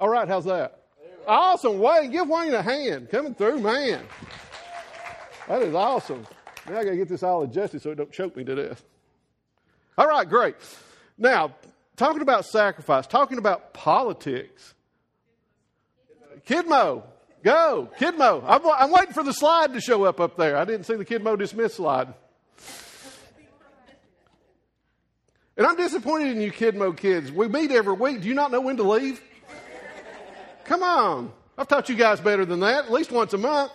All right, how's that? Awesome. Wayne, give Wayne a hand. Coming through, man. That is awesome. Now I got to get this all adjusted so it don't choke me to death. All right, great. Now, talking about sacrifice, talking about politics. Kidmo, go. Kidmo. I'm, I'm waiting for the slide to show up up there. I didn't see the Kidmo dismiss slide. And I'm disappointed in you Kidmo kids. We meet every week. Do you not know when to leave? Come on. I've taught you guys better than that, at least once a month.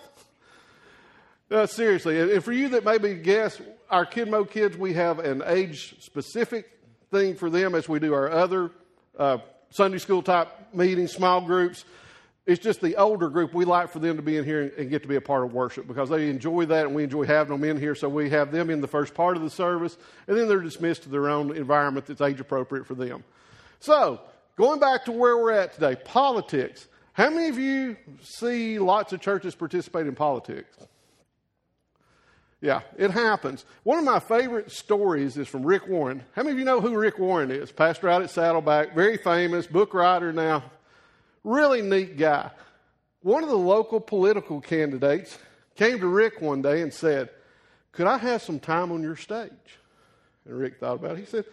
Uh, seriously, and for you that maybe guess, our Kidmo kids, we have an age specific thing for them as we do our other uh, Sunday school type meetings, small groups. It's just the older group. We like for them to be in here and get to be a part of worship because they enjoy that and we enjoy having them in here. So we have them in the first part of the service and then they're dismissed to their own environment that's age appropriate for them. So, going back to where we're at today, politics. How many of you see lots of churches participate in politics? Yeah, it happens. One of my favorite stories is from Rick Warren. How many of you know who Rick Warren is? Pastor out at Saddleback, very famous, book writer now. Really neat guy. One of the local political candidates came to Rick one day and said, Could I have some time on your stage? And Rick thought about it. He said,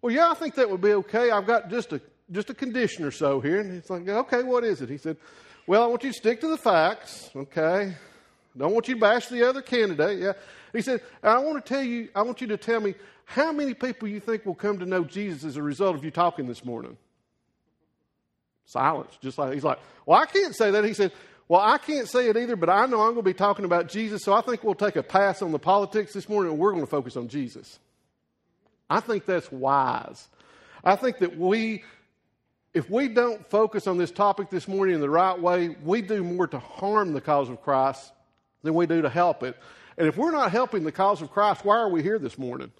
Well, yeah, I think that would be okay. I've got just a just a condition or so here. And he's like, Okay, what is it? He said, Well, I want you to stick to the facts, okay? Don't want you to bash the other candidate. Yeah. He said, I want to tell you, I want you to tell me how many people you think will come to know Jesus as a result of you talking this morning. Silence, just like he's like, Well, I can't say that. He said, Well, I can't say it either, but I know I'm going to be talking about Jesus, so I think we'll take a pass on the politics this morning and we're going to focus on Jesus. I think that's wise. I think that we, if we don't focus on this topic this morning in the right way, we do more to harm the cause of Christ than we do to help it. And if we're not helping the cause of Christ, why are we here this morning?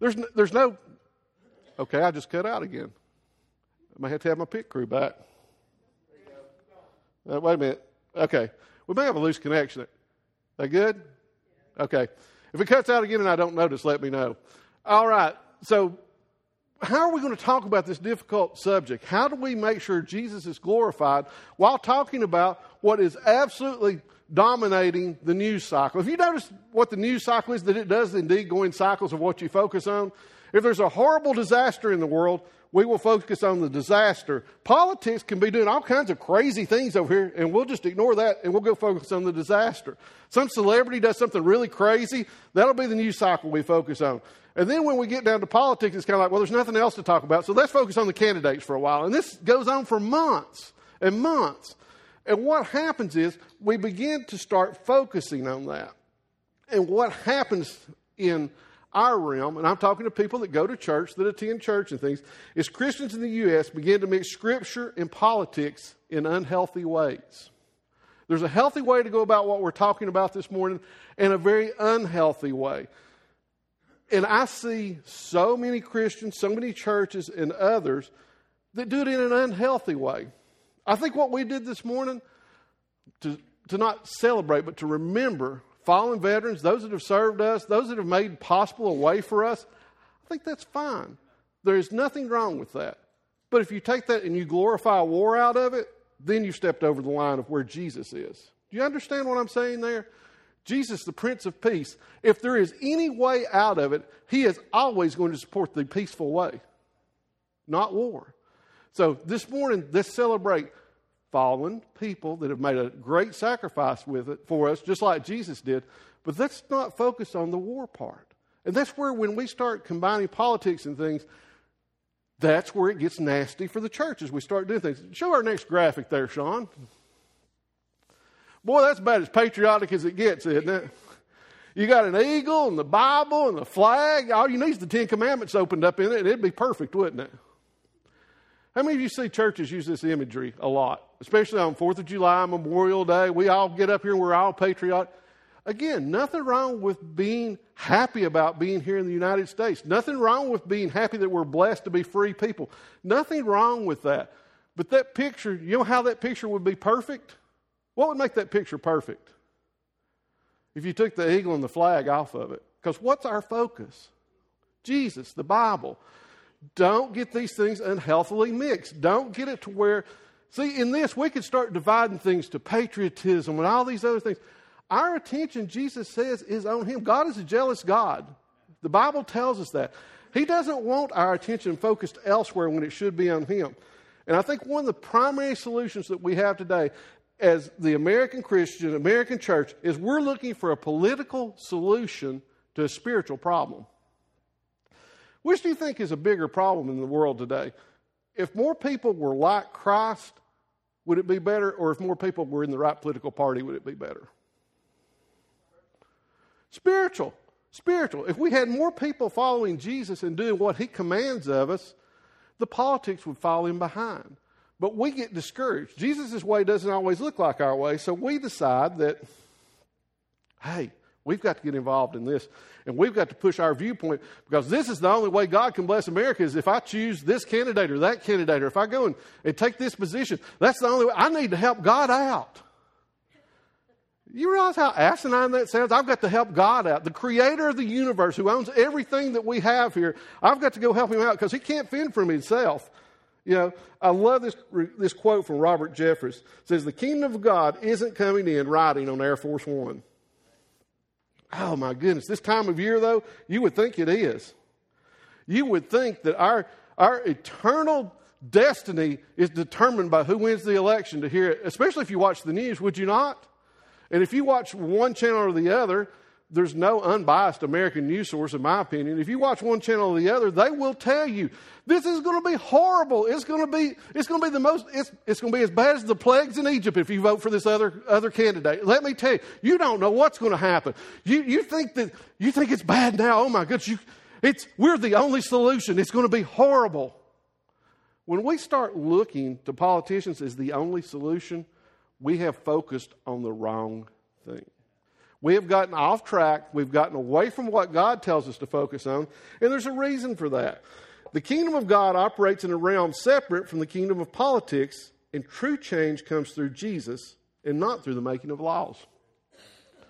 There's no, there's no okay, I just cut out again. I may have to have my pit crew back. Uh, wait a minute. Okay. We may have a loose connection. That good? Okay. If it cuts out again and I don't notice, let me know. All right. So, how are we going to talk about this difficult subject? How do we make sure Jesus is glorified while talking about what is absolutely dominating the news cycle? If you notice what the news cycle is, that it does indeed go in cycles of what you focus on. If there's a horrible disaster in the world, we will focus on the disaster. Politics can be doing all kinds of crazy things over here, and we'll just ignore that and we'll go focus on the disaster. Some celebrity does something really crazy, that'll be the news cycle we focus on. And then when we get down to politics, it's kind of like, well, there's nothing else to talk about, so let's focus on the candidates for a while. And this goes on for months and months. And what happens is we begin to start focusing on that. And what happens in our realm, and I'm talking to people that go to church, that attend church and things, is Christians in the U.S. begin to mix scripture and politics in unhealthy ways. There's a healthy way to go about what we're talking about this morning and a very unhealthy way. And I see so many Christians, so many churches, and others that do it in an unhealthy way. I think what we did this morning to, to not celebrate, but to remember fallen veterans, those that have served us, those that have made possible a way for us, I think that's fine. There is nothing wrong with that. But if you take that and you glorify war out of it, then you've stepped over the line of where Jesus is. Do you understand what I'm saying there? Jesus, the Prince of Peace, if there is any way out of it, he is always going to support the peaceful way, not war. So this morning, let's celebrate fallen people that have made a great sacrifice with it for us, just like Jesus did. But let's not focus on the war part. And that's where, when we start combining politics and things, that's where it gets nasty for the church as we start doing things. Show our next graphic there, Sean. Boy, that's about as patriotic as it gets, isn't it? You got an eagle and the Bible and the flag. All you need is the Ten Commandments opened up in it. And it'd be perfect, wouldn't it? How many of you see churches use this imagery a lot, especially on 4th of July, Memorial Day? We all get up here and we're all patriotic. Again, nothing wrong with being happy about being here in the United States. Nothing wrong with being happy that we're blessed to be free people. Nothing wrong with that. But that picture, you know how that picture would be perfect? What would make that picture perfect? If you took the eagle and the flag off of it. Because what's our focus? Jesus, the Bible. Don't get these things unhealthily mixed. Don't get it to where See, in this, we could start dividing things to patriotism and all these other things. Our attention, Jesus says, is on Him. God is a jealous God. The Bible tells us that. He doesn't want our attention focused elsewhere when it should be on Him. And I think one of the primary solutions that we have today as the American Christian, American church, is we're looking for a political solution to a spiritual problem. Which do you think is a bigger problem in the world today? If more people were like Christ, would it be better? Or if more people were in the right political party, would it be better? Spiritual. Spiritual. If we had more people following Jesus and doing what he commands of us, the politics would fall in behind. But we get discouraged. Jesus' way doesn't always look like our way, so we decide that, hey, we've got to get involved in this. And we've got to push our viewpoint because this is the only way God can bless America is if I choose this candidate or that candidate or if I go and, and take this position. That's the only way. I need to help God out. You realize how asinine that sounds? I've got to help God out. The creator of the universe who owns everything that we have here, I've got to go help him out because he can't fend for himself. You know, I love this, this quote from Robert Jeffress. It says, The kingdom of God isn't coming in riding on Air Force One. Oh my goodness. This time of year, though, you would think it is. You would think that our, our eternal destiny is determined by who wins the election to hear it, especially if you watch the news, would you not? And if you watch one channel or the other, there's no unbiased American news source, in my opinion. If you watch one channel or the other, they will tell you this is going to be horrible. It's going to be, it's going to be the most, it's, it's going to be as bad as the plagues in Egypt if you vote for this other, other candidate. Let me tell you, you don't know what's going to happen. You, you think that, you think it's bad now. Oh my goodness. You, it's, we're the only solution. It's going to be horrible. When we start looking to politicians as the only solution, we have focused on the wrong thing. We have gotten off track. We've gotten away from what God tells us to focus on, and there's a reason for that. The kingdom of God operates in a realm separate from the kingdom of politics, and true change comes through Jesus and not through the making of laws.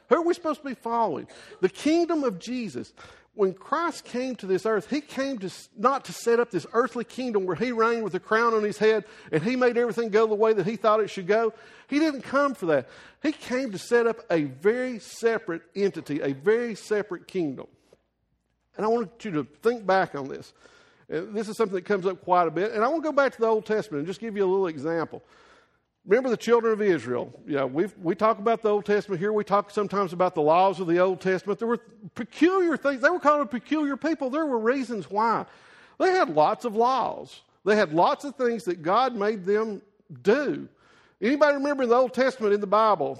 Who are we supposed to be following? The kingdom of Jesus when Christ came to this earth, he came to not to set up this earthly kingdom where he reigned with a crown on his head and he made everything go the way that he thought it should go. He didn't come for that. He came to set up a very separate entity, a very separate kingdom. And I want you to think back on this. Uh, this is something that comes up quite a bit. And I want to go back to the Old Testament and just give you a little example. Remember the children of Israel. Know, we we talk about the Old Testament here. We talk sometimes about the laws of the Old Testament. There were peculiar things. They were called a peculiar people. There were reasons why. They had lots of laws. They had lots of things that God made them do. Anybody remember in the Old Testament in the Bible?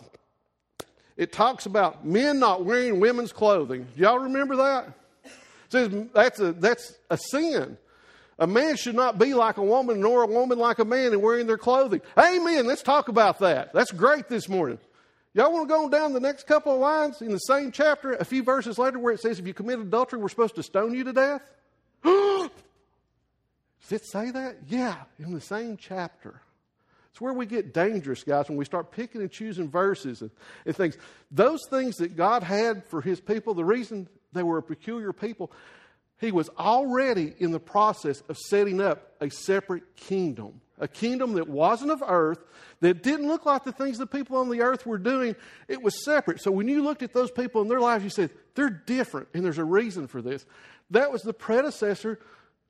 It talks about men not wearing women's clothing. Y'all remember that? It says that's a that's a sin. A man should not be like a woman, nor a woman like a man in wearing their clothing. Amen. Let's talk about that. That's great this morning. Y'all want to go down the next couple of lines in the same chapter, a few verses later, where it says, If you commit adultery, we're supposed to stone you to death? Does it say that? Yeah, in the same chapter. It's where we get dangerous, guys, when we start picking and choosing verses and, and things. Those things that God had for His people, the reason they were a peculiar people, he was already in the process of setting up a separate kingdom. A kingdom that wasn't of earth, that didn't look like the things the people on the earth were doing. It was separate. So when you looked at those people in their lives, you said, they're different, and there's a reason for this. That was the predecessor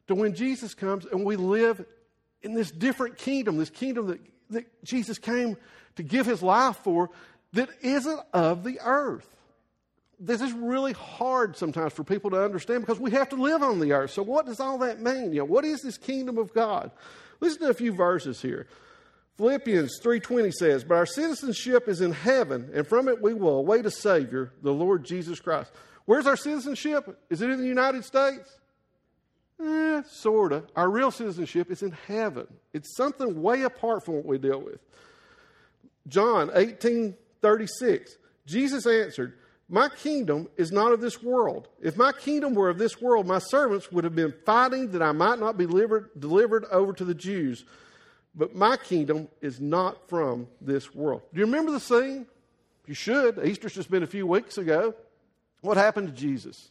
to when Jesus comes and we live in this different kingdom, this kingdom that, that Jesus came to give his life for, that isn't of the earth this is really hard sometimes for people to understand because we have to live on the earth. So what does all that mean? You know, what is this kingdom of God? Listen to a few verses here. Philippians 3:20 says, "But our citizenship is in heaven, and from it we will await a savior, the Lord Jesus Christ." Where's our citizenship? Is it in the United States? Eh, sort of. Our real citizenship is in heaven. It's something way apart from what we deal with. John 18:36. Jesus answered, my kingdom is not of this world. If my kingdom were of this world, my servants would have been fighting that I might not be delivered, delivered over to the Jews. But my kingdom is not from this world. Do you remember the scene? You should. Easter's just been a few weeks ago. What happened to Jesus?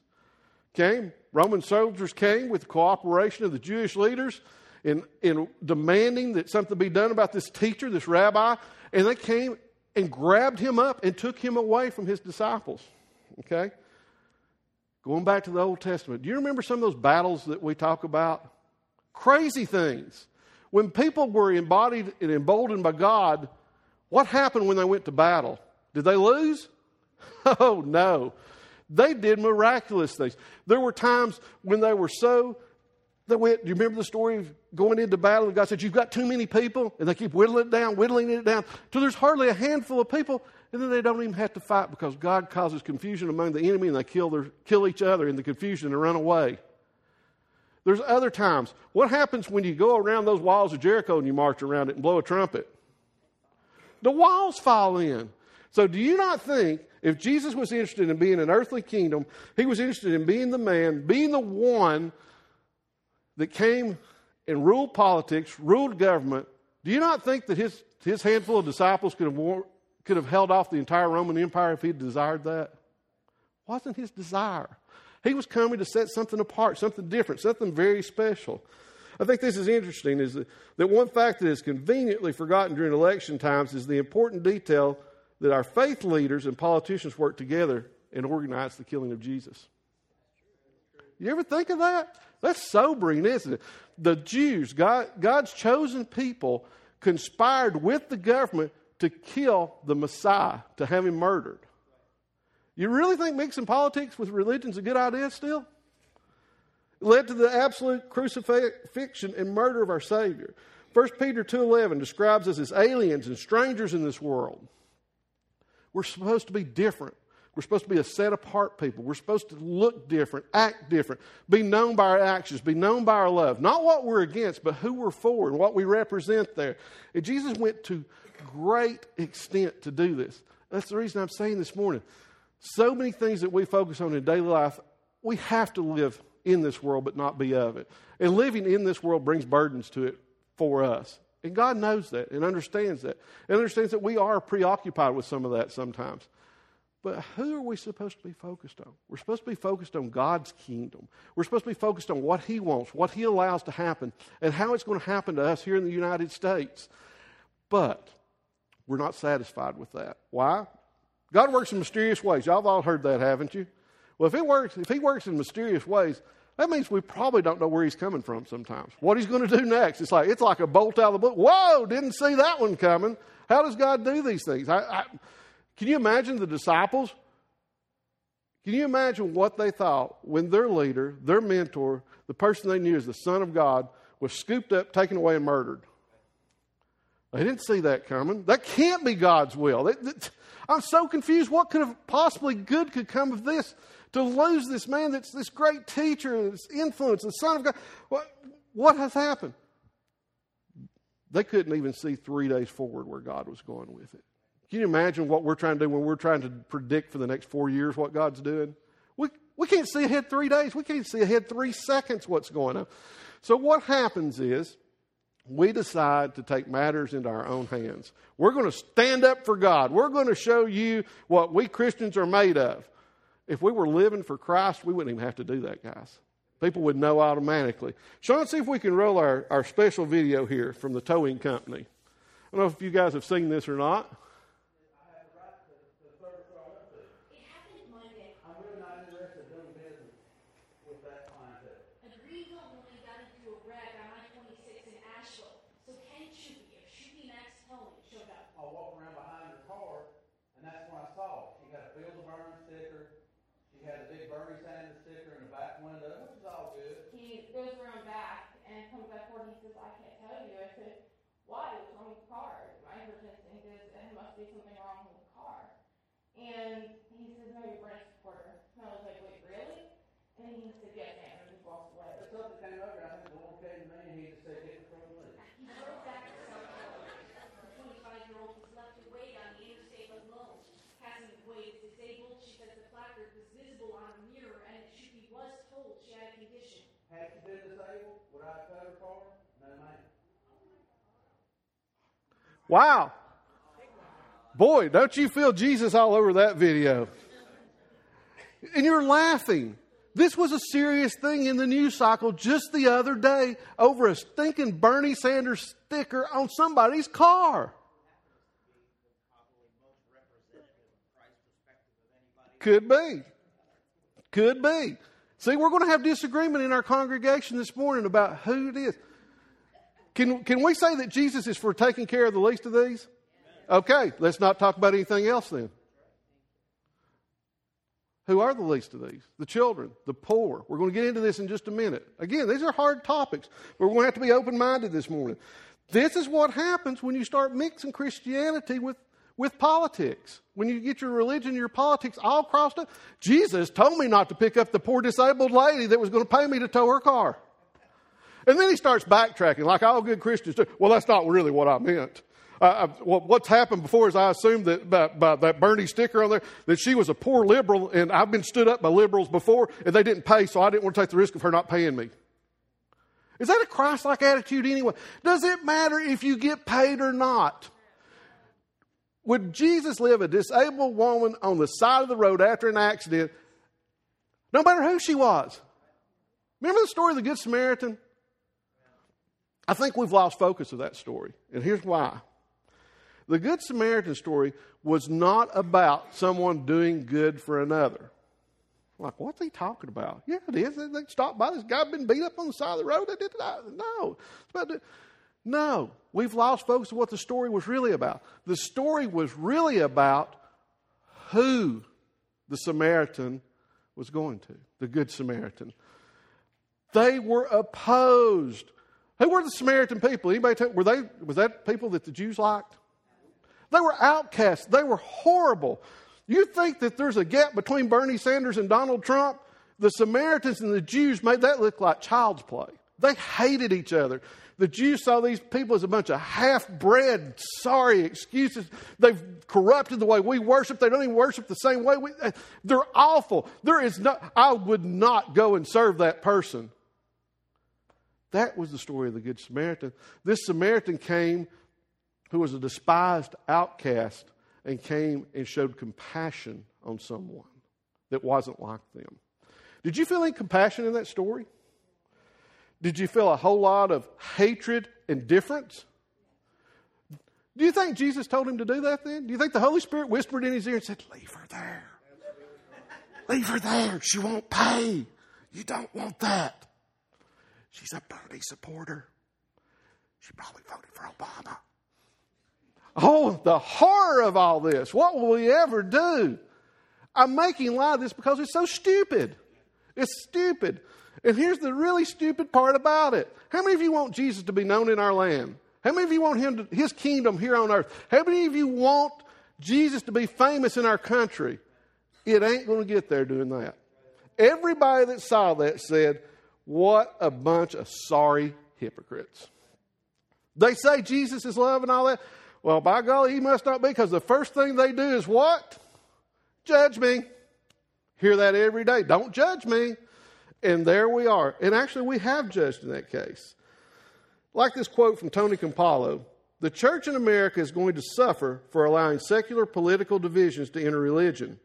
Came, Roman soldiers came with the cooperation of the Jewish leaders, in, in demanding that something be done about this teacher, this rabbi, and they came and grabbed him up and took him away from his disciples. Okay? Going back to the Old Testament, do you remember some of those battles that we talk about? Crazy things. When people were embodied and emboldened by God, what happened when they went to battle? Did they lose? Oh, no. They did miraculous things. There were times when they were so they went, do you remember the story of going into battle and God said, You've got too many people? And they keep whittling it down, whittling it down, till there's hardly a handful of people, and then they don't even have to fight because God causes confusion among the enemy and they kill, their, kill each other in the confusion and run away. There's other times. What happens when you go around those walls of Jericho and you march around it and blow a trumpet? The walls fall in. So, do you not think if Jesus was interested in being an earthly kingdom, he was interested in being the man, being the one that came and ruled politics, ruled government, do you not think that his, his handful of disciples could have, could have held off the entire Roman Empire if he desired that? Wasn't his desire. He was coming to set something apart, something different, something very special. I think this is interesting is that, that one fact that is conveniently forgotten during election times is the important detail that our faith leaders and politicians worked together and organized the killing of Jesus. You ever think of that? That's sobering, isn't it? The Jews, God, God's chosen people, conspired with the government to kill the Messiah, to have him murdered. You really think mixing politics with religion is a good idea still? It led to the absolute crucifixion and murder of our Savior. 1 Peter 2.11 describes us as aliens and strangers in this world. We're supposed to be different. We're supposed to be a set apart people. We're supposed to look different, act different, be known by our actions, be known by our love. Not what we're against, but who we're for and what we represent there. And Jesus went to great extent to do this. That's the reason I'm saying this morning. So many things that we focus on in daily life, we have to live in this world but not be of it. And living in this world brings burdens to it for us. And God knows that and understands that. And understands that we are preoccupied with some of that sometimes. But who are we supposed to be focused on? We're supposed to be focused on God's kingdom. We're supposed to be focused on what He wants, what He allows to happen, and how it's going to happen to us here in the United States. But we're not satisfied with that. Why? God works in mysterious ways. Y'all have all heard that, haven't you? Well, if, it works, if He works in mysterious ways, that means we probably don't know where He's coming from sometimes. What He's going to do next. It's like, it's like a bolt out of the blue. Whoa, didn't see that one coming. How does God do these things? I, I can you imagine the disciples? Can you imagine what they thought when their leader, their mentor, the person they knew as the Son of God, was scooped up, taken away, and murdered? They didn't see that coming. That can't be God's will. I'm so confused. What could have possibly good could come of this? To lose this man that's this great teacher, this influence, the Son of God. What, what has happened? They couldn't even see three days forward where God was going with it. Can you imagine what we're trying to do when we're trying to predict for the next four years what God's doing? We, we can't see ahead three days. We can't see ahead three seconds what's going on. So, what happens is we decide to take matters into our own hands. We're going to stand up for God. We're going to show you what we Christians are made of. If we were living for Christ, we wouldn't even have to do that, guys. People would know automatically. Sean, see if we can roll our, our special video here from the towing company. I don't know if you guys have seen this or not. And he says, no, you're Brent supporter. And I was like, wait, really? And he said, yes, ma'am, and just walked away. But something came over, I think the little kid and me, and he just said, get in front of me. He drove back to South Carolina. The twenty-five-year-old was left to wait on the interstate alone. Passing way is disabled. She says the placard was visible on a mirror, and she was told she had a condition. Had she been disabled, would I have cut her car? No, ma'am. Wow. Boy, don't you feel Jesus all over that video? And you're laughing. This was a serious thing in the news cycle just the other day over a stinking Bernie Sanders sticker on somebody's car. Could be. Could be. See, we're going to have disagreement in our congregation this morning about who it is. Can, can we say that Jesus is for taking care of the least of these? Okay, let's not talk about anything else then. Who are the least of these? The children, the poor. We're going to get into this in just a minute. Again, these are hard topics, we're going to have to be open minded this morning. This is what happens when you start mixing Christianity with, with politics. When you get your religion, and your politics all crossed up. Jesus told me not to pick up the poor disabled lady that was going to pay me to tow her car. And then he starts backtracking, like all good Christians do. Well, that's not really what I meant. Uh, well, what's happened before is I assumed that by, by, that Bernie sticker on there that she was a poor liberal, and I've been stood up by liberals before, and they didn't pay, so I didn't want to take the risk of her not paying me. Is that a Christ like attitude anyway? Does it matter if you get paid or not? Would Jesus leave a disabled woman on the side of the road after an accident, no matter who she was? Remember the story of the Good Samaritan? I think we've lost focus of that story, and here's why. The Good Samaritan story was not about someone doing good for another. Like, what's he talking about? Yeah, it is. They stopped by this guy been beat up on the side of the road. They did that. No. no. We've lost focus of what the story was really about. The story was really about who the Samaritan was going to, the Good Samaritan. They were opposed. Who were the Samaritan people? Anybody tell, were they was that people that the Jews liked? They were outcasts. They were horrible. You think that there's a gap between Bernie Sanders and Donald Trump? The Samaritans and the Jews made that look like child's play. They hated each other. The Jews saw these people as a bunch of half bred, sorry excuses. They've corrupted the way we worship. They don't even worship the same way. We, they're awful. There is no, I would not go and serve that person. That was the story of the Good Samaritan. This Samaritan came who was a despised outcast and came and showed compassion on someone that wasn't like them. Did you feel any compassion in that story? Did you feel a whole lot of hatred and difference? Do you think Jesus told him to do that then? Do you think the Holy Spirit whispered in his ear and said, Leave her there? Leave her there. She won't pay. You don't want that. She's a Bernie supporter. She probably voted for Obama. Oh, the horror of all this. What will we ever do? I'm making light of this because it's so stupid. It's stupid. And here's the really stupid part about it. How many of you want Jesus to be known in our land? How many of you want him to, his kingdom here on earth? How many of you want Jesus to be famous in our country? It ain't going to get there doing that. Everybody that saw that said, What a bunch of sorry hypocrites. They say Jesus is love and all that. Well, by golly, he must not be because the first thing they do is what? Judge me. Hear that every day. Don't judge me. And there we are. And actually, we have judged in that case. Like this quote from Tony Campolo The church in America is going to suffer for allowing secular political divisions to enter religion.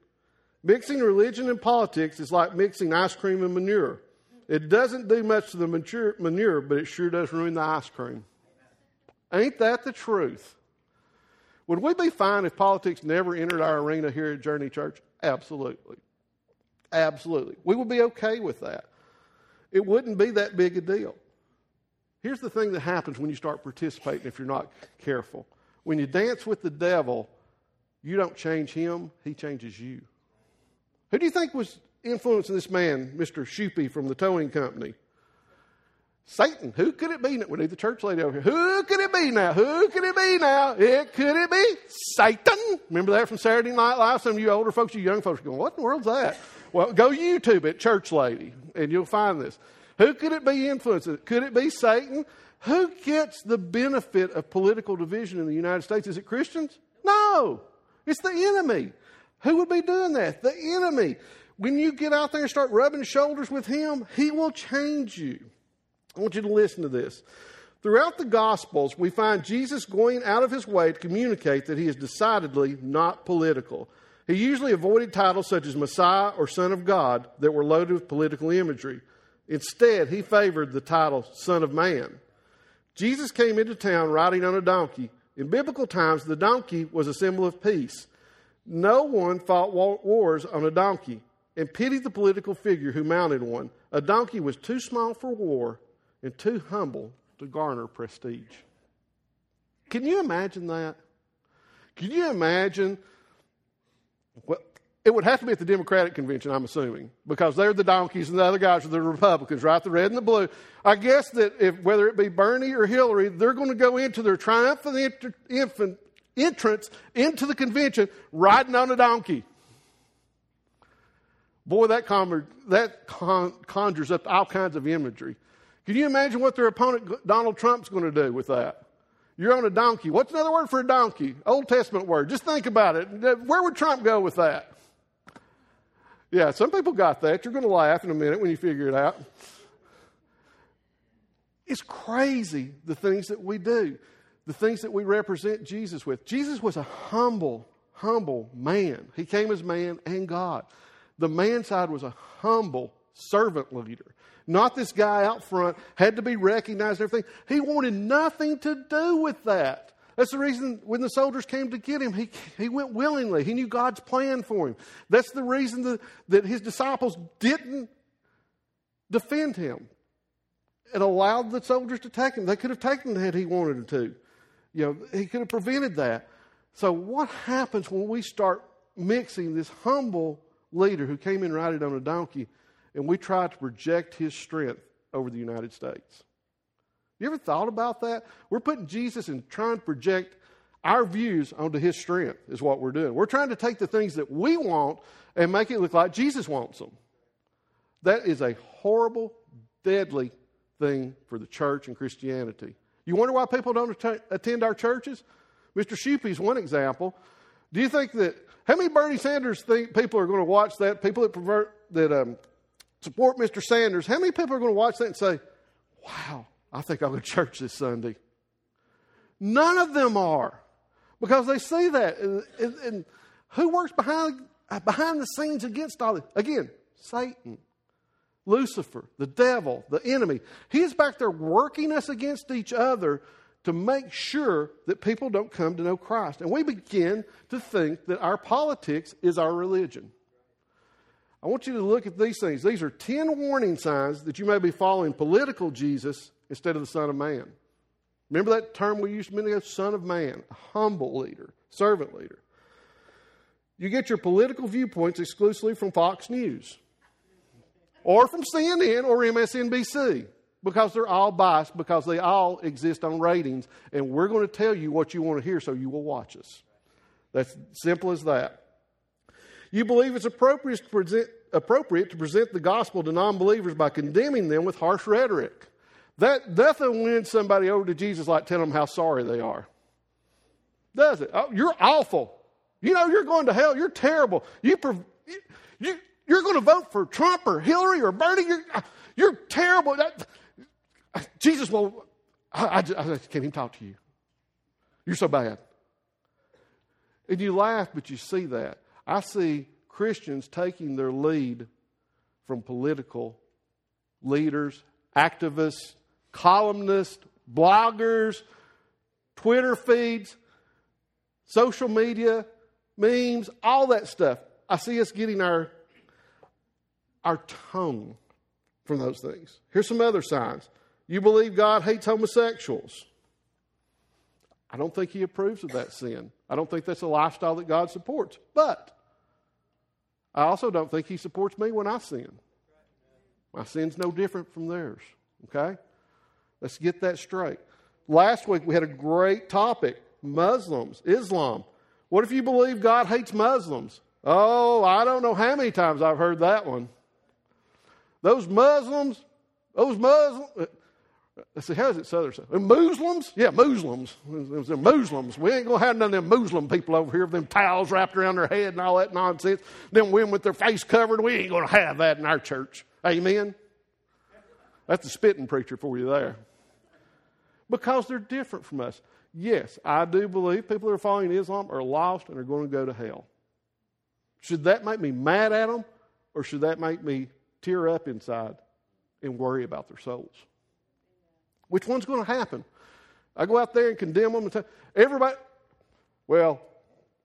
Mixing religion and politics is like mixing ice cream and manure. It doesn't do much to the manure, but it sure does ruin the ice cream. Ain't that the truth? Would we be fine if politics never entered our arena here at Journey Church? Absolutely. Absolutely. We would be okay with that. It wouldn't be that big a deal. Here's the thing that happens when you start participating if you're not careful. When you dance with the devil, you don't change him, he changes you. Who do you think was influencing this man, Mr. Shoopy from the towing company? Satan. Who could it be? We need the church lady over here. Who could it be now? Who could it be now? It could it be Satan? Remember that from Saturday Night Live? Some of you older folks, you young folks, are going, "What in the world's that?" Well, go YouTube it, church lady, and you'll find this. Who could it be influencing? Could it be Satan? Who gets the benefit of political division in the United States? Is it Christians? No, it's the enemy. Who would be doing that? The enemy. When you get out there and start rubbing shoulders with him, he will change you. I want you to listen to this. Throughout the Gospels, we find Jesus going out of his way to communicate that he is decidedly not political. He usually avoided titles such as Messiah or Son of God that were loaded with political imagery. Instead, he favored the title Son of Man. Jesus came into town riding on a donkey. In biblical times, the donkey was a symbol of peace. No one fought wars on a donkey and pitied the political figure who mounted one. A donkey was too small for war and too humble to garner prestige. Can you imagine that? Can you imagine? Well, it would have to be at the Democratic convention, I'm assuming, because they're the donkeys and the other guys are the Republicans, right? The red and the blue. I guess that if whether it be Bernie or Hillary, they're going to go into their triumphant entrance into the convention riding on a donkey. Boy, that, that con- conjures up all kinds of imagery. Can you imagine what their opponent, Donald Trump's, going to do with that? You're on a donkey. What's another word for a donkey? Old Testament word. Just think about it. Where would Trump go with that? Yeah, some people got that. You're going to laugh in a minute when you figure it out. It's crazy the things that we do the things that we represent Jesus with. Jesus was a humble, humble man. He came as man and God. The man side was a humble servant leader. Not this guy out front, had to be recognized and everything. He wanted nothing to do with that. That's the reason when the soldiers came to get him, he, he went willingly. He knew God's plan for him. That's the reason that, that his disciples didn't defend him. It allowed the soldiers to take him. They could have taken him had he wanted to you know, he could have prevented that. So, what happens when we start mixing this humble leader who came in riding on a donkey and we try to project his strength over the United States? You ever thought about that? We're putting Jesus and trying to project our views onto his strength, is what we're doing. We're trying to take the things that we want and make it look like Jesus wants them. That is a horrible, deadly thing for the church and Christianity. You wonder why people don't attend our churches? Mr. Shupe is one example. Do you think that how many Bernie Sanders think people are going to watch that? People that pervert, that um, support Mr. Sanders. How many people are going to watch that and say, "Wow, I think I'll go to church this Sunday"? None of them are, because they see that. And, and, and who works behind behind the scenes against all this? Again, Satan. Lucifer, the devil, the enemy. He is back there working us against each other to make sure that people don't come to know Christ. And we begin to think that our politics is our religion. I want you to look at these things. These are 10 warning signs that you may be following political Jesus instead of the Son of Man. Remember that term we used a minute ago? Son of Man, a humble leader, servant leader. You get your political viewpoints exclusively from Fox News or from CNN or MSNBC because they're all biased because they all exist on ratings and we're going to tell you what you want to hear so you will watch us. That's simple as that. You believe it's appropriate to present, appropriate to present the gospel to non believers by condemning them with harsh rhetoric. That nothing wins somebody over to Jesus like telling them how sorry they are. Does it? Oh, you're awful. You know, you're going to hell. You're terrible. You, you, you're going to vote for Trump or Hillary or Bernie. You're, you're terrible. That, Jesus will. I, I, I can't even talk to you. You're so bad. And you laugh, but you see that. I see Christians taking their lead from political leaders, activists, columnists, bloggers, Twitter feeds, social media, memes, all that stuff. I see us getting our our tone from those things. Here's some other signs. You believe God hates homosexuals. I don't think he approves of that sin. I don't think that's a lifestyle that God supports. But I also don't think he supports me when I sin. My sin's no different from theirs. Okay? Let's get that straight. Last week we had a great topic Muslims, Islam. What if you believe God hates Muslims? Oh, I don't know how many times I've heard that one. Those Muslims, those Muslims, let's see, how is it Southern? Muslims? Yeah, Muslims. They're Muslims. We ain't going to have none of them Muslim people over here with them towels wrapped around their head and all that nonsense. Them women with their face covered. We ain't going to have that in our church. Amen? That's the spitting preacher for you there. Because they're different from us. Yes, I do believe people that are following Islam are lost and are going to go to hell. Should that make me mad at them or should that make me tear up inside and worry about their souls? Which one's going to happen? I go out there and condemn them and tell everybody, well,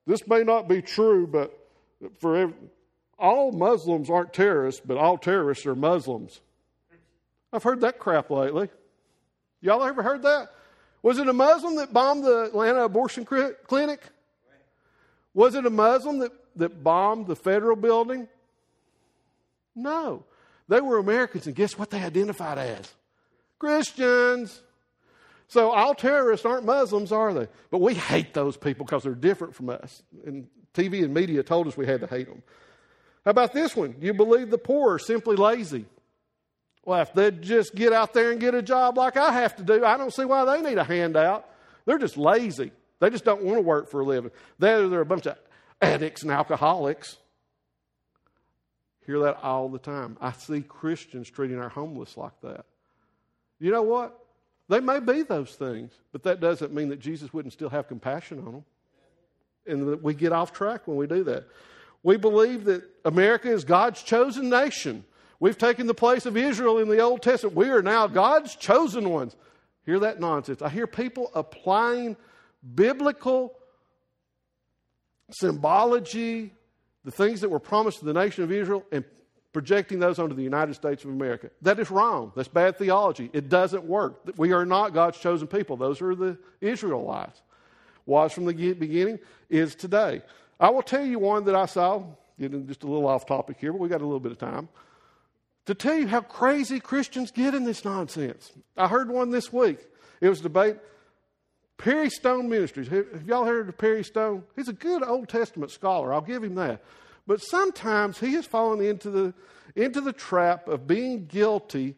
this may not be true, but for every, all Muslims aren't terrorists, but all terrorists are Muslims. I've heard that crap lately. Y'all ever heard that? Was it a Muslim that bombed the Atlanta abortion clinic? Was it a Muslim that, that bombed the federal building? No. They were Americans, and guess what they identified as? Christians. So all terrorists aren't Muslims, are they? But we hate those people because they're different from us. And TV and media told us we had to hate them. How about this one? You believe the poor are simply lazy. Well, if they'd just get out there and get a job like I have to do, I don't see why they need a handout. They're just lazy. They just don't want to work for a living. They're, they're a bunch of addicts and alcoholics. Hear that all the time. I see Christians treating our homeless like that. You know what? They may be those things, but that doesn't mean that Jesus wouldn't still have compassion on them. And that we get off track when we do that. We believe that America is God's chosen nation. We've taken the place of Israel in the Old Testament. We are now God's chosen ones. Hear that nonsense. I hear people applying biblical symbology, the things that were promised to the nation of Israel, and projecting those onto the United States of America. That is wrong. That's bad theology. It doesn't work. We are not God's chosen people. Those are the Israelites. Was from the beginning, is today. I will tell you one that I saw, getting just a little off topic here, but we got a little bit of time to tell you how crazy Christians get in this nonsense. I heard one this week. It was a debate. Perry Stone Ministries. Have y'all heard of Perry Stone? He's a good Old Testament scholar. I'll give him that. But sometimes he has fallen into the, into the trap of being guilty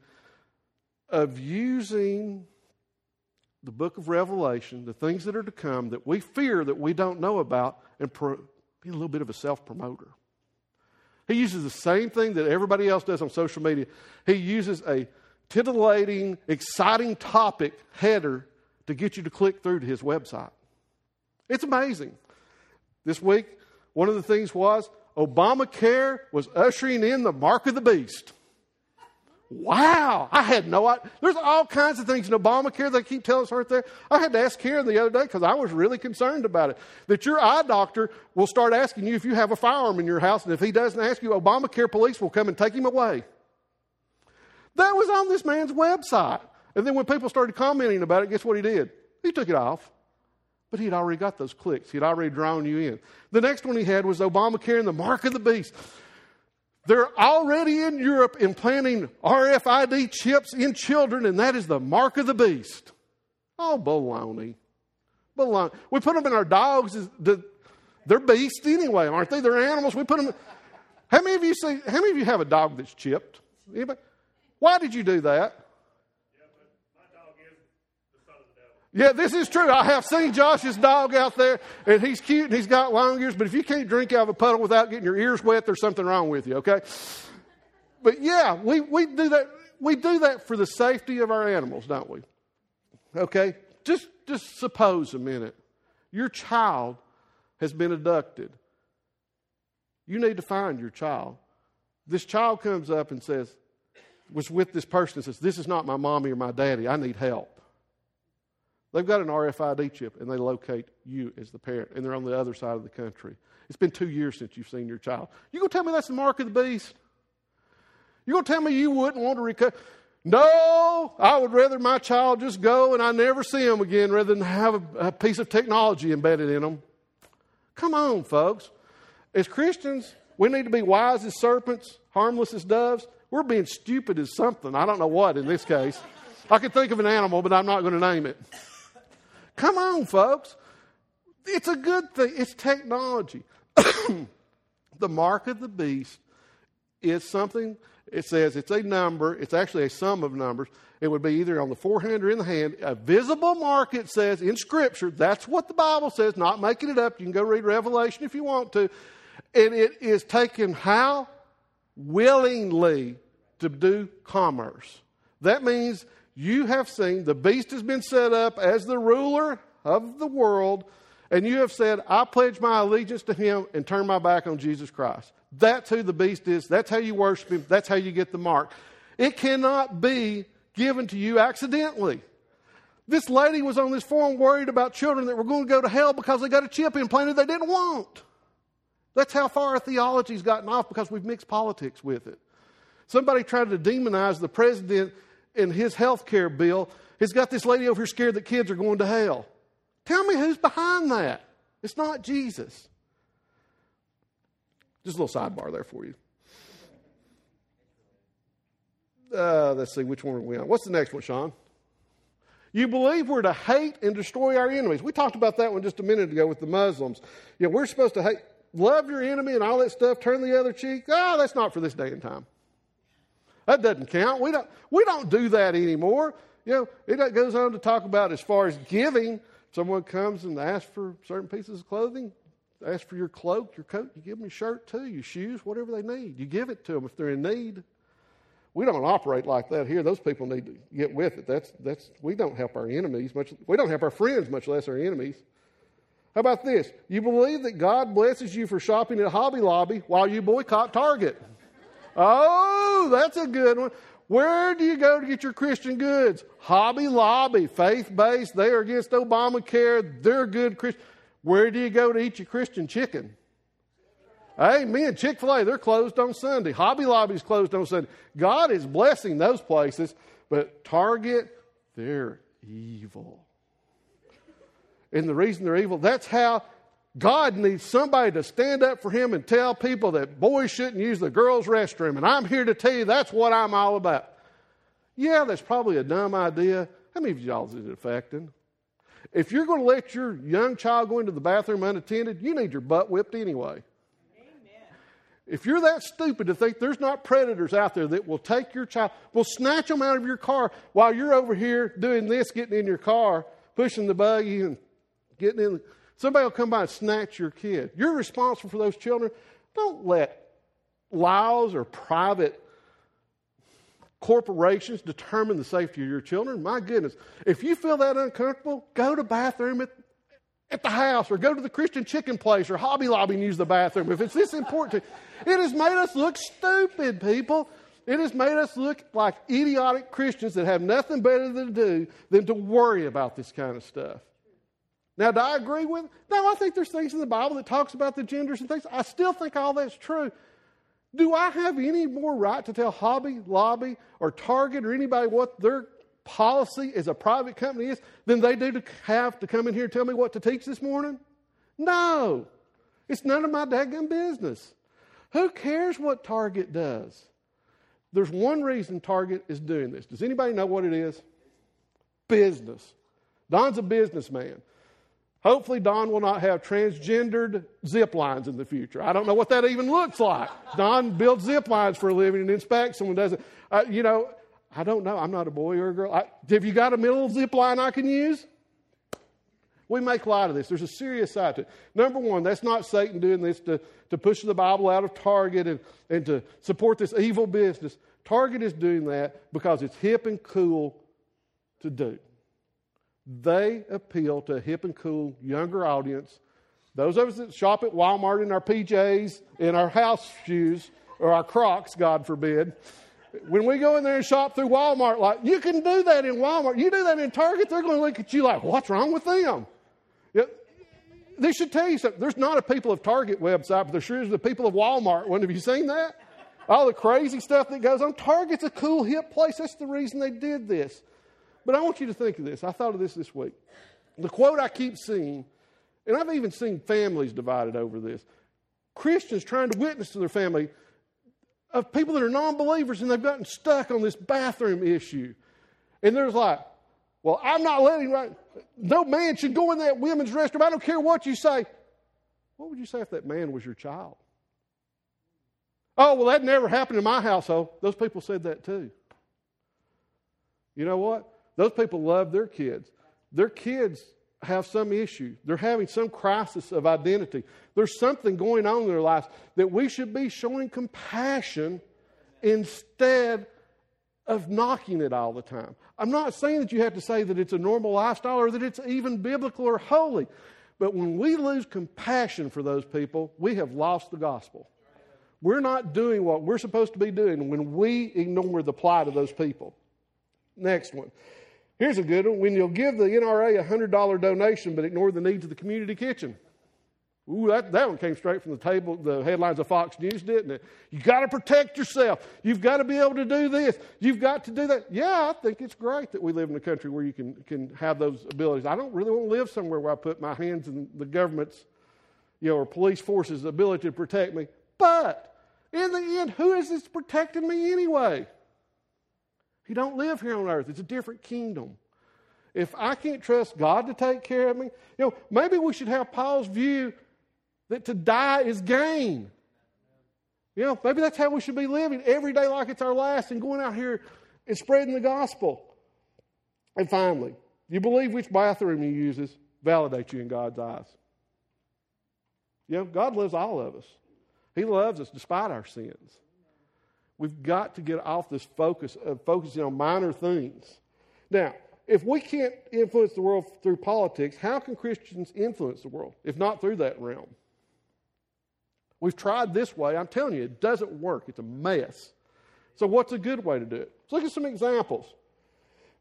of using the book of Revelation, the things that are to come that we fear that we don't know about, and pro- being a little bit of a self promoter. He uses the same thing that everybody else does on social media. He uses a titillating, exciting topic header to get you to click through to his website. It's amazing. This week, one of the things was Obamacare was ushering in the mark of the beast. Wow, I had no idea. There's all kinds of things in Obamacare they keep telling us aren't there. I had to ask Karen the other day because I was really concerned about it. That your eye doctor will start asking you if you have a firearm in your house, and if he doesn't ask you, Obamacare police will come and take him away. That was on this man's website. And then when people started commenting about it, guess what he did? He took it off. But he'd already got those clicks. He'd already drawn you in. The next one he had was Obamacare and the mark of the beast. They're already in Europe implanting RFID chips in children, and that is the mark of the beast. Oh, baloney. Baloney. We put them in our dogs. They're beasts anyway, aren't they? They're animals. We put them. How many of you see? How many of you have a dog that's chipped? Anybody? Why did you do that? Yeah, this is true. I have seen Josh's dog out there, and he's cute and he's got long ears, but if you can't drink out of a puddle without getting your ears wet, there's something wrong with you, okay? But yeah, we, we do that. We do that for the safety of our animals, don't we? Okay? Just, just suppose a minute. Your child has been abducted. You need to find your child. This child comes up and says, was with this person and says, This is not my mommy or my daddy. I need help. They've got an RFID chip and they locate you as the parent, and they're on the other side of the country. It's been two years since you've seen your child. You gonna tell me that's the mark of the beast? You gonna tell me you wouldn't want to recover? No, I would rather my child just go and I never see him again rather than have a, a piece of technology embedded in them. Come on, folks. As Christians, we need to be wise as serpents, harmless as doves. We're being stupid as something. I don't know what in this case. I could think of an animal, but I'm not going to name it. Come on, folks. It's a good thing. It's technology. the mark of the beast is something, it says it's a number, it's actually a sum of numbers. It would be either on the forehand or in the hand. A visible mark, it says in Scripture. That's what the Bible says, not making it up. You can go read Revelation if you want to. And it is taken how? Willingly to do commerce. That means you have seen the beast has been set up as the ruler of the world, and you have said, I pledge my allegiance to him and turn my back on Jesus Christ. That's who the beast is. That's how you worship him. That's how you get the mark. It cannot be given to you accidentally. This lady was on this forum worried about children that were going to go to hell because they got a chip implanted they didn't want. That's how far our theology's gotten off because we've mixed politics with it. Somebody tried to demonize the president in his health care bill has got this lady over here scared that kids are going to hell. Tell me who's behind that. It's not Jesus. Just a little sidebar there for you. Uh, let's see, which one are we on? What's the next one, Sean? You believe we're to hate and destroy our enemies. We talked about that one just a minute ago with the Muslims. Know, we're supposed to hate, love your enemy and all that stuff, turn the other cheek. Oh, that's not for this day and time. That doesn't count. We don't, we don't do that anymore. You know, it goes on to talk about as far as giving. Someone comes and asks for certain pieces of clothing, ask for your cloak, your coat, you give them your shirt too, your shoes, whatever they need. You give it to them if they're in need. We don't operate like that here. Those people need to get with it. That's, that's, we don't help our enemies much. We don't help our friends, much less our enemies. How about this? You believe that God blesses you for shopping at Hobby Lobby while you boycott Target. Oh, that's a good one. Where do you go to get your Christian goods? Hobby Lobby, faith based. They are against Obamacare. They're good Christian. Where do you go to eat your Christian chicken? Amen. Chick fil A, they're closed on Sunday. Hobby Lobby's closed on Sunday. God is blessing those places, but Target, they're evil. And the reason they're evil, that's how God needs somebody to stand up for him and tell people that boys shouldn't use the girls' restroom. And I'm here to tell you that's what I'm all about. Yeah, that's probably a dumb idea. How many of y'all is it affecting? If you're going to let your young child go into the bathroom unattended, you need your butt whipped anyway. If you're that stupid to think there's not predators out there that will take your child, will snatch them out of your car while you're over here doing this, getting in your car, pushing the buggy and getting in. Somebody will come by and snatch your kid. You're responsible for those children. Don't let laws or private corporations determine the safety of your children. My goodness. If you feel that uncomfortable, go to bathroom at, at the house or go to the Christian chicken place or Hobby Lobby and use the bathroom. If it's this important to it has made us look stupid, people. It has made us look like idiotic Christians that have nothing better to do than to worry about this kind of stuff. Now, do I agree with it? No, I think there's things in the Bible that talks about the genders and things. I still think all that's true. Do I have any more right to tell Hobby, Lobby, or Target or anybody what their policy as a private company is than they do to have to come in here and tell me what to teach this morning? No. It's none of my daggum business. Who cares what Target does? There's one reason Target is doing this. Does anybody know what it is? Business. Don's a businessman. Hopefully, Don will not have transgendered zip lines in the future. I don't know what that even looks like. Don builds zip lines for a living and inspects them and does it. Uh, you know, I don't know. I'm not a boy or a girl. I, have you got a middle zip line I can use? We make light of this. There's a serious side to it. Number one, that's not Satan doing this to, to push the Bible out of Target and, and to support this evil business. Target is doing that because it's hip and cool to do. They appeal to a hip and cool younger audience. Those of us that shop at Walmart in our PJs, in our house shoes, or our Crocs, God forbid, when we go in there and shop through Walmart, like you can do that in Walmart, you do that in Target, they're going to look at you like, what's wrong with them? They should tell you something. There's not a People of Target website, but there sure is the People of Walmart one. Have you seen that? All the crazy stuff that goes on. Target's a cool, hip place. That's the reason they did this. But I want you to think of this. I thought of this this week. The quote I keep seeing, and I've even seen families divided over this Christians trying to witness to their family of people that are non believers and they've gotten stuck on this bathroom issue. And there's like, well, I'm not letting, right, no man should go in that women's restroom. I don't care what you say. What would you say if that man was your child? Oh, well, that never happened in my household. Those people said that too. You know what? Those people love their kids. Their kids have some issue. They're having some crisis of identity. There's something going on in their lives that we should be showing compassion instead of knocking it all the time. I'm not saying that you have to say that it's a normal lifestyle or that it's even biblical or holy. But when we lose compassion for those people, we have lost the gospel. We're not doing what we're supposed to be doing when we ignore the plight of those people. Next one. Here's a good one. When you'll give the NRA a $100 donation but ignore the needs of the community kitchen. Ooh, that, that one came straight from the table, the headlines of Fox News, didn't it? You got to protect yourself. You've got to be able to do this. You've got to do that. Yeah, I think it's great that we live in a country where you can, can have those abilities. I don't really want to live somewhere where I put my hands in the government's, you know, or police forces' ability to protect me. But in the end, who is this protecting me anyway? You don't live here on earth. It's a different kingdom. If I can't trust God to take care of me, you know, maybe we should have Paul's view that to die is gain. You know, maybe that's how we should be living every day like it's our last and going out here and spreading the gospel. And finally, you believe which bathroom you uses validates you in God's eyes. You know, God loves all of us. He loves us despite our sins. We've got to get off this focus of focusing on minor things. Now, if we can't influence the world through politics, how can Christians influence the world if not through that realm? We've tried this way. I'm telling you, it doesn't work. It's a mess. So, what's a good way to do it? Let's look at some examples.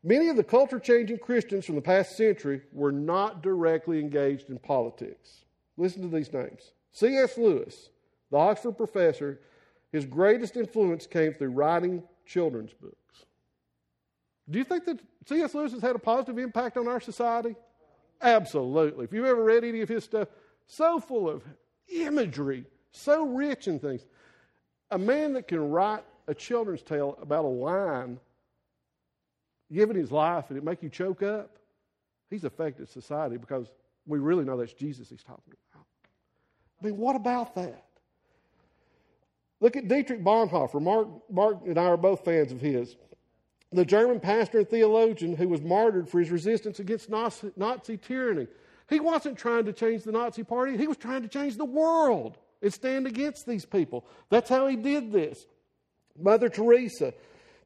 Many of the culture changing Christians from the past century were not directly engaged in politics. Listen to these names C.S. Lewis, the Oxford professor, his greatest influence came through writing children's books. Do you think that C.S. Lewis has had a positive impact on our society? Absolutely. If you've ever read any of his stuff, so full of imagery so rich in things. A man that can write a children's tale about a lion giving his life and it make you choke up, he's affected society because we really know that's Jesus he's talking about. I mean, what about that? Look at Dietrich Bonhoeffer. Mark, Mark and I are both fans of his. The German pastor and theologian who was martyred for his resistance against Nazi, Nazi tyranny. He wasn't trying to change the Nazi party, he was trying to change the world and stand against these people. That's how he did this. Mother Teresa,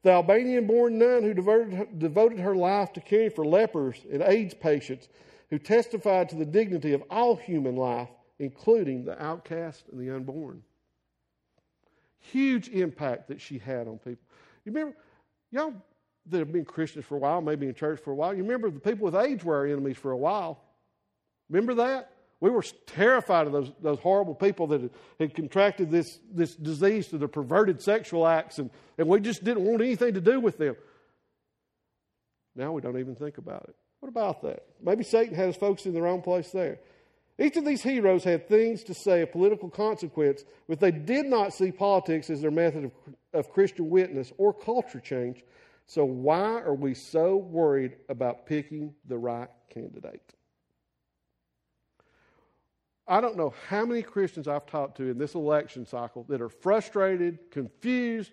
the Albanian born nun who devoted, devoted her life to caring for lepers and AIDS patients, who testified to the dignity of all human life, including the outcast and the unborn. Huge impact that she had on people. You remember, y'all that have been Christians for a while, maybe in church for a while, you remember the people with AIDS were our enemies for a while. Remember that? We were terrified of those, those horrible people that had, contracted this, this disease through their perverted sexual acts, and, and we just didn't want anything to do with them. Now we don't even think about it. What about that? Maybe Satan had us focused in the wrong place there. Each of these heroes had things to say of political consequence, but they did not see politics as their method of, of Christian witness or culture change. So, why are we so worried about picking the right candidate? I don't know how many Christians I've talked to in this election cycle that are frustrated, confused,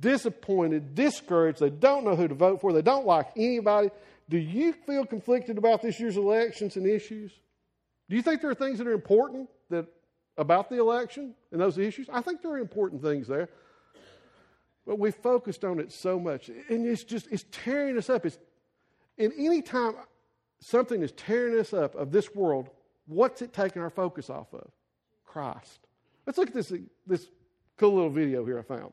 disappointed, discouraged. They don't know who to vote for. They don't like anybody. Do you feel conflicted about this year's elections and issues? Do you think there are things that are important that about the election and those issues? I think there are important things there. But we focused on it so much. And it's just it's tearing us up. It's and any time something is tearing us up of this world, What's it taking our focus off of? Christ. Let's look at this, this cool little video here I found.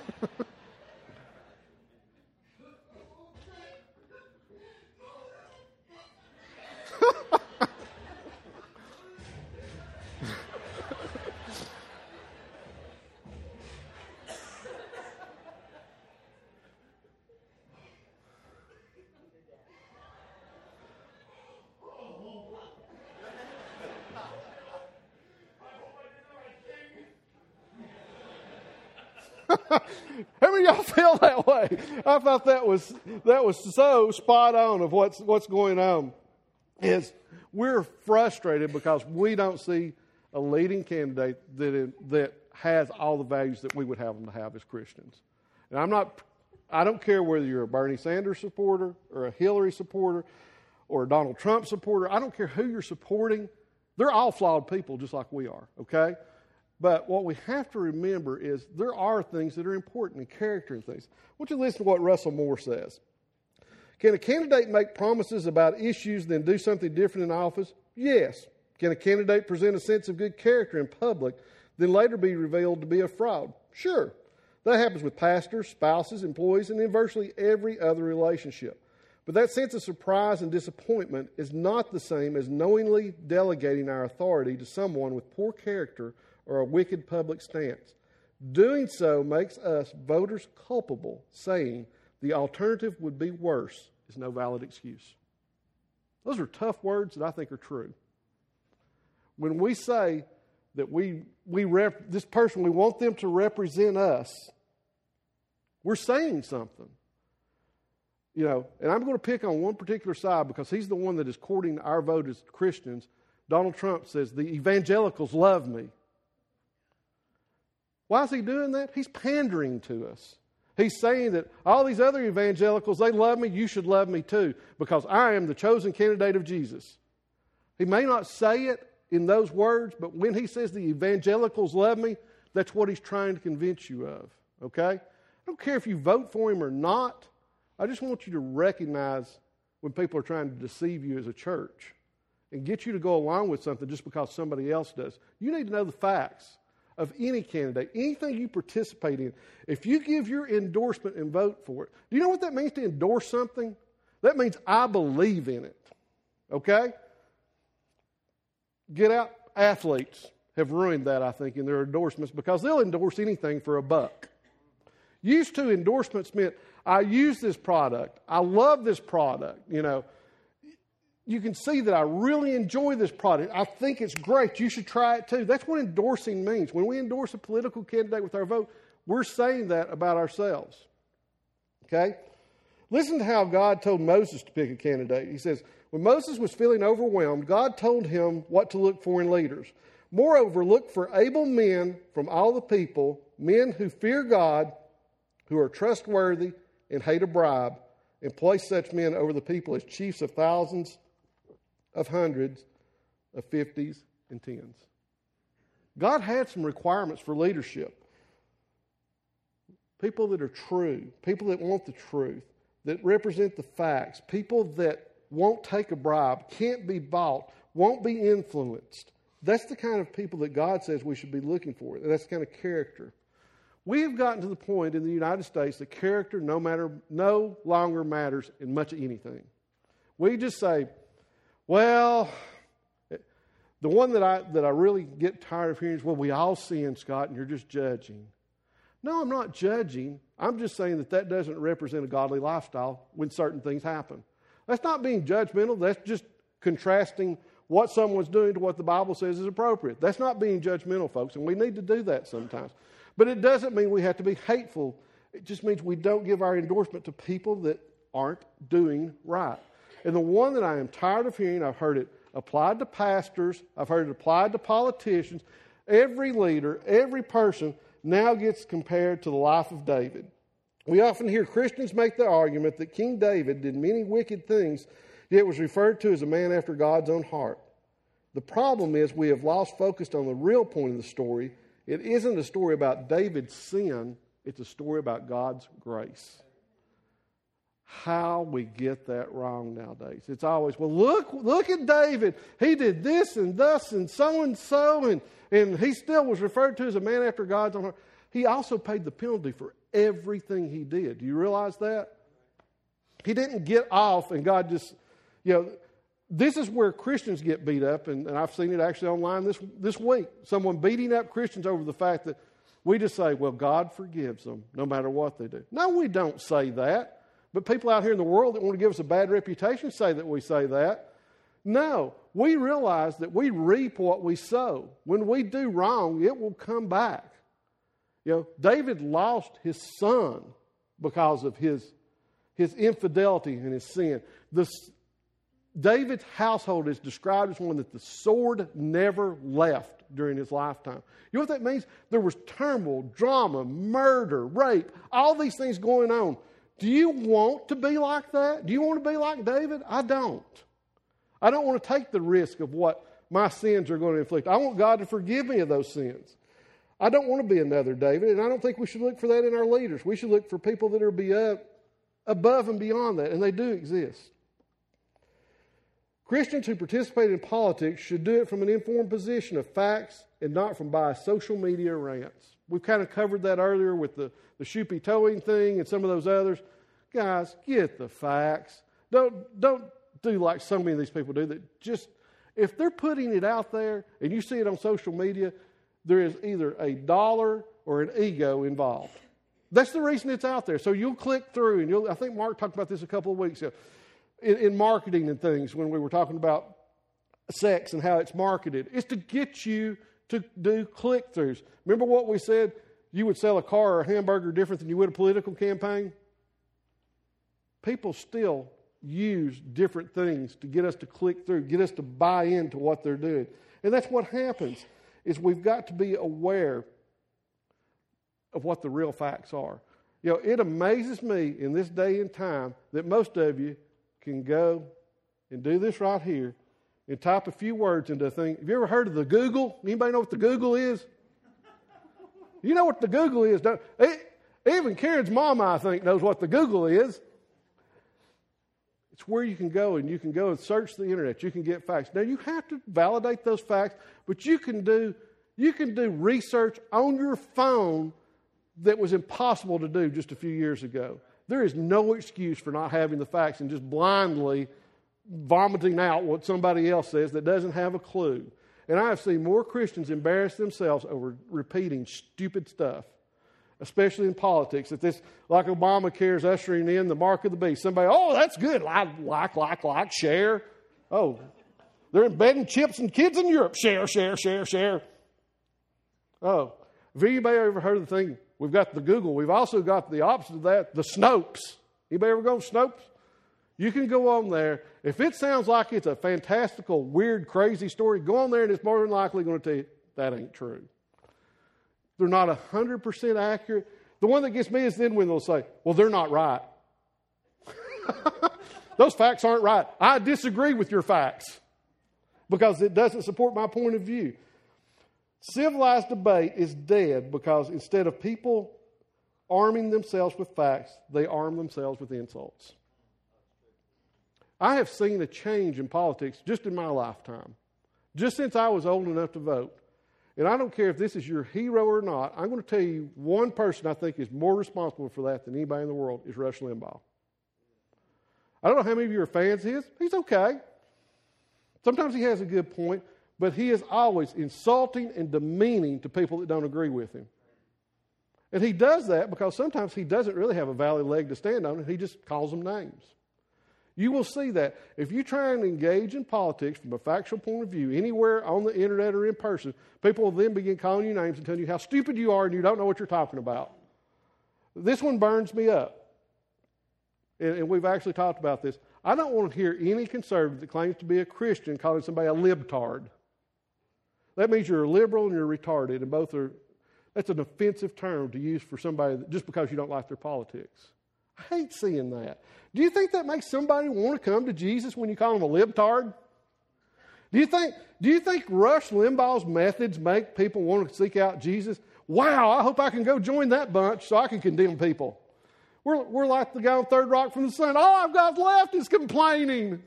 I thought that was that was so spot on of what's what's going on. Is we're frustrated because we don't see a leading candidate that that has all the values that we would have them to have as Christians. And I'm not I don't care whether you're a Bernie Sanders supporter or a Hillary supporter or a Donald Trump supporter. I don't care who you're supporting. They're all flawed people just like we are, okay? But what we have to remember is there are things that are important in character and things. Want you listen to what Russell Moore says. Can a candidate make promises about issues then do something different in office? Yes. Can a candidate present a sense of good character in public, then later be revealed to be a fraud? Sure. That happens with pastors, spouses, employees, and in virtually every other relationship. But that sense of surprise and disappointment is not the same as knowingly delegating our authority to someone with poor character or a wicked public stance. Doing so makes us voters culpable, saying the alternative would be worse is no valid excuse. Those are tough words that I think are true. When we say that we, we rep, this person, we want them to represent us, we're saying something. You know, and I'm going to pick on one particular side because he's the one that is courting our vote as Christians. Donald Trump says, The evangelicals love me. Why is he doing that? He's pandering to us. He's saying that all these other evangelicals, they love me, you should love me too, because I am the chosen candidate of Jesus. He may not say it in those words, but when he says the evangelicals love me, that's what he's trying to convince you of. Okay? I don't care if you vote for him or not. I just want you to recognize when people are trying to deceive you as a church and get you to go along with something just because somebody else does. You need to know the facts of any candidate, anything you participate in, if you give your endorsement and vote for it, do you know what that means to endorse something? That means I believe in it. Okay? Get out athletes have ruined that, I think, in their endorsements because they'll endorse anything for a buck. Used to endorsements meant I use this product, I love this product, you know you can see that I really enjoy this product. I think it's great. You should try it too. That's what endorsing means. When we endorse a political candidate with our vote, we're saying that about ourselves. Okay? Listen to how God told Moses to pick a candidate. He says, When Moses was feeling overwhelmed, God told him what to look for in leaders. Moreover, look for able men from all the people, men who fear God, who are trustworthy and hate a bribe, and place such men over the people as chiefs of thousands of hundreds, of fifties, and tens. God had some requirements for leadership. People that are true, people that want the truth, that represent the facts, people that won't take a bribe, can't be bought, won't be influenced. That's the kind of people that God says we should be looking for. That's the kind of character. We have gotten to the point in the United States that character no matter no longer matters in much of anything. We just say, well, the one that I, that I really get tired of hearing is, well, we all sin, Scott, and you're just judging. No, I'm not judging. I'm just saying that that doesn't represent a godly lifestyle when certain things happen. That's not being judgmental. That's just contrasting what someone's doing to what the Bible says is appropriate. That's not being judgmental, folks, and we need to do that sometimes. But it doesn't mean we have to be hateful. It just means we don't give our endorsement to people that aren't doing right. And the one that I am tired of hearing, I've heard it applied to pastors, I've heard it applied to politicians. Every leader, every person now gets compared to the life of David. We often hear Christians make the argument that King David did many wicked things, yet was referred to as a man after God's own heart. The problem is we have lost focus on the real point of the story. It isn't a story about David's sin, it's a story about God's grace. How we get that wrong nowadays. It's always, well, look, look at David. He did this and thus and so and so, and, and he still was referred to as a man after God's own heart. He also paid the penalty for everything he did. Do you realize that? He didn't get off and God just, you know, this is where Christians get beat up, and, and I've seen it actually online this, this week. Someone beating up Christians over the fact that we just say, well, God forgives them no matter what they do. No, we don't say that. But people out here in the world that want to give us a bad reputation say that we say that. No, we realize that we reap what we sow. When we do wrong, it will come back. You know, David lost his son because of his, his infidelity and his sin. The, David's household is described as one that the sword never left during his lifetime. You know what that means? There was turmoil, drama, murder, rape, all these things going on. Do you want to be like that? Do you want to be like David? I don't. I don't want to take the risk of what my sins are going to inflict. I want God to forgive me of those sins. I don't want to be another David, and I don't think we should look for that in our leaders. We should look for people that are above and beyond that, and they do exist. Christians who participate in politics should do it from an informed position of facts and not from by social media rants. We've kind of covered that earlier with the, the Shoopy towing thing and some of those others. Guys, get the facts. Don't, don't do like so many of these people do that just, if they're putting it out there and you see it on social media, there is either a dollar or an ego involved. That's the reason it's out there. So you'll click through, and you'll, I think Mark talked about this a couple of weeks ago in, in marketing and things when we were talking about sex and how it's marketed. It's to get you to do click throughs. Remember what we said? You would sell a car or a hamburger different than you would a political campaign? People still use different things to get us to click through, get us to buy into what they're doing. And that's what happens is we've got to be aware of what the real facts are. You know, it amazes me in this day and time that most of you can go and do this right here and type a few words into a thing. Have you ever heard of the Google? Anybody know what the Google is? You know what the Google is. Don't, even Karen's mama, I think, knows what the Google is. It's where you can go and you can go and search the internet. You can get facts. Now you have to validate those facts, but you can do you can do research on your phone that was impossible to do just a few years ago. There is no excuse for not having the facts and just blindly vomiting out what somebody else says that doesn't have a clue. And I have seen more Christians embarrass themselves over repeating stupid stuff especially in politics. That this, like Obamacare is ushering in the mark of the beast, somebody, oh, that's good, like, like, like, like, share. Oh, they're embedding chips in kids in Europe. Share, share, share, share. Oh, have anybody ever heard of the thing? We've got the Google. We've also got the opposite of that, the Snopes. Anybody ever go to Snopes? You can go on there. If it sounds like it's a fantastical, weird, crazy story, go on there and it's more than likely going to tell you that ain't true. They're not 100% accurate. The one that gets me is then when they'll say, well, they're not right. Those facts aren't right. I disagree with your facts because it doesn't support my point of view. Civilized debate is dead because instead of people arming themselves with facts, they arm themselves with insults. I have seen a change in politics just in my lifetime. Just since I was old enough to vote, and I don't care if this is your hero or not, I'm going to tell you one person I think is more responsible for that than anybody in the world is Rush Limbaugh. I don't know how many of you are fans of his. He's okay. Sometimes he has a good point, but he is always insulting and demeaning to people that don't agree with him. And he does that because sometimes he doesn't really have a valid leg to stand on, and he just calls them names. You will see that. If you try and engage in politics from a factual point of view, anywhere on the internet or in person, people will then begin calling you names and telling you how stupid you are and you don't know what you're talking about. This one burns me up. And, and we've actually talked about this. I don't want to hear any conservative that claims to be a Christian calling somebody a libtard. That means you're a liberal and you're retarded, and both are, that's an offensive term to use for somebody that, just because you don't like their politics. I hate seeing that. Do you think that makes somebody want to come to Jesus when you call them a libtard? Do you think, do you think Rush Limbaugh's methods make people want to seek out Jesus? Wow, I hope I can go join that bunch so I can condemn people. We're, we're like the guy on Third Rock from the Sun. All I've got left is complaining.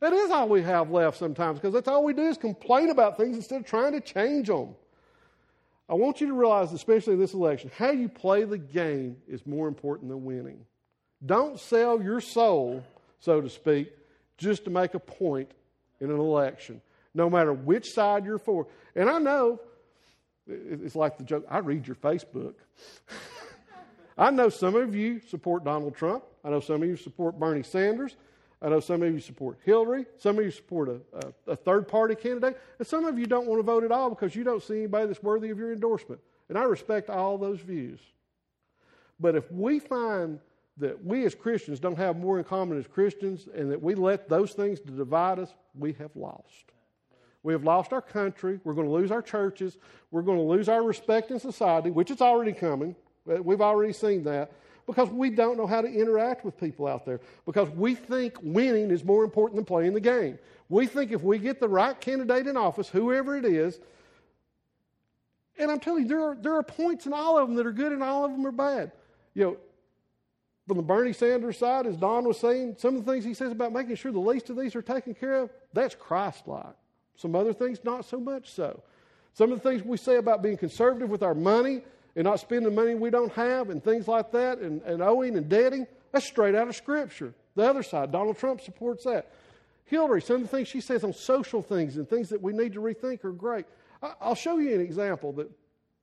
That is all we have left sometimes because that's all we do is complain about things instead of trying to change them. I want you to realize, especially in this election, how you play the game is more important than winning. Don't sell your soul, so to speak, just to make a point in an election, no matter which side you're for. And I know it's like the joke I read your Facebook. I know some of you support Donald Trump. I know some of you support Bernie Sanders. I know some of you support Hillary. Some of you support a, a, a third party candidate. And some of you don't want to vote at all because you don't see anybody that's worthy of your endorsement. And I respect all those views. But if we find that we as Christians don't have more in common as Christians and that we let those things to divide us, we have lost. We have lost our country. We're going to lose our churches. We're going to lose our respect in society, which is already coming. Uh, we've already seen that because we don't know how to interact with people out there because we think winning is more important than playing the game. We think if we get the right candidate in office, whoever it is, and I'm telling you, there are, there are points in all of them that are good and all of them are bad. You know, from the Bernie Sanders side, as Don was saying, some of the things he says about making sure the least of these are taken care of, that's Christ like. Some other things, not so much so. Some of the things we say about being conservative with our money and not spending money we don't have and things like that and, and owing and debting, that's straight out of Scripture. The other side, Donald Trump supports that. Hillary, some of the things she says on social things and things that we need to rethink are great. I, will show you an example that,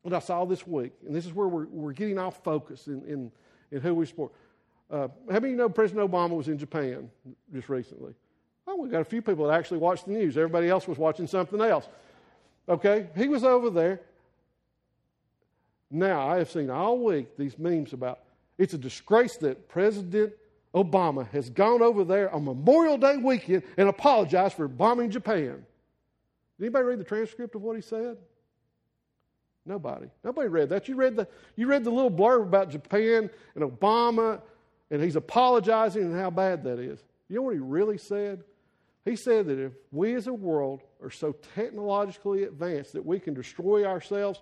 that I saw this week, and this is where we're, we're getting off focus in, in, in who we support. Uh, how many of you know President Obama was in Japan just recently? Oh, we've got a few people that actually watched the news. Everybody else was watching something else. Okay, he was over there. Now, I have seen all week these memes about it's a disgrace that President Obama has gone over there on Memorial Day weekend and apologized for bombing Japan. Did anybody read the transcript of what he said? Nobody. Nobody read that. You read the, you read the little blurb about Japan and Obama, and he's apologizing and how bad that is. You know what he really said? He said that if we as a world are so technologically advanced that we can destroy ourselves,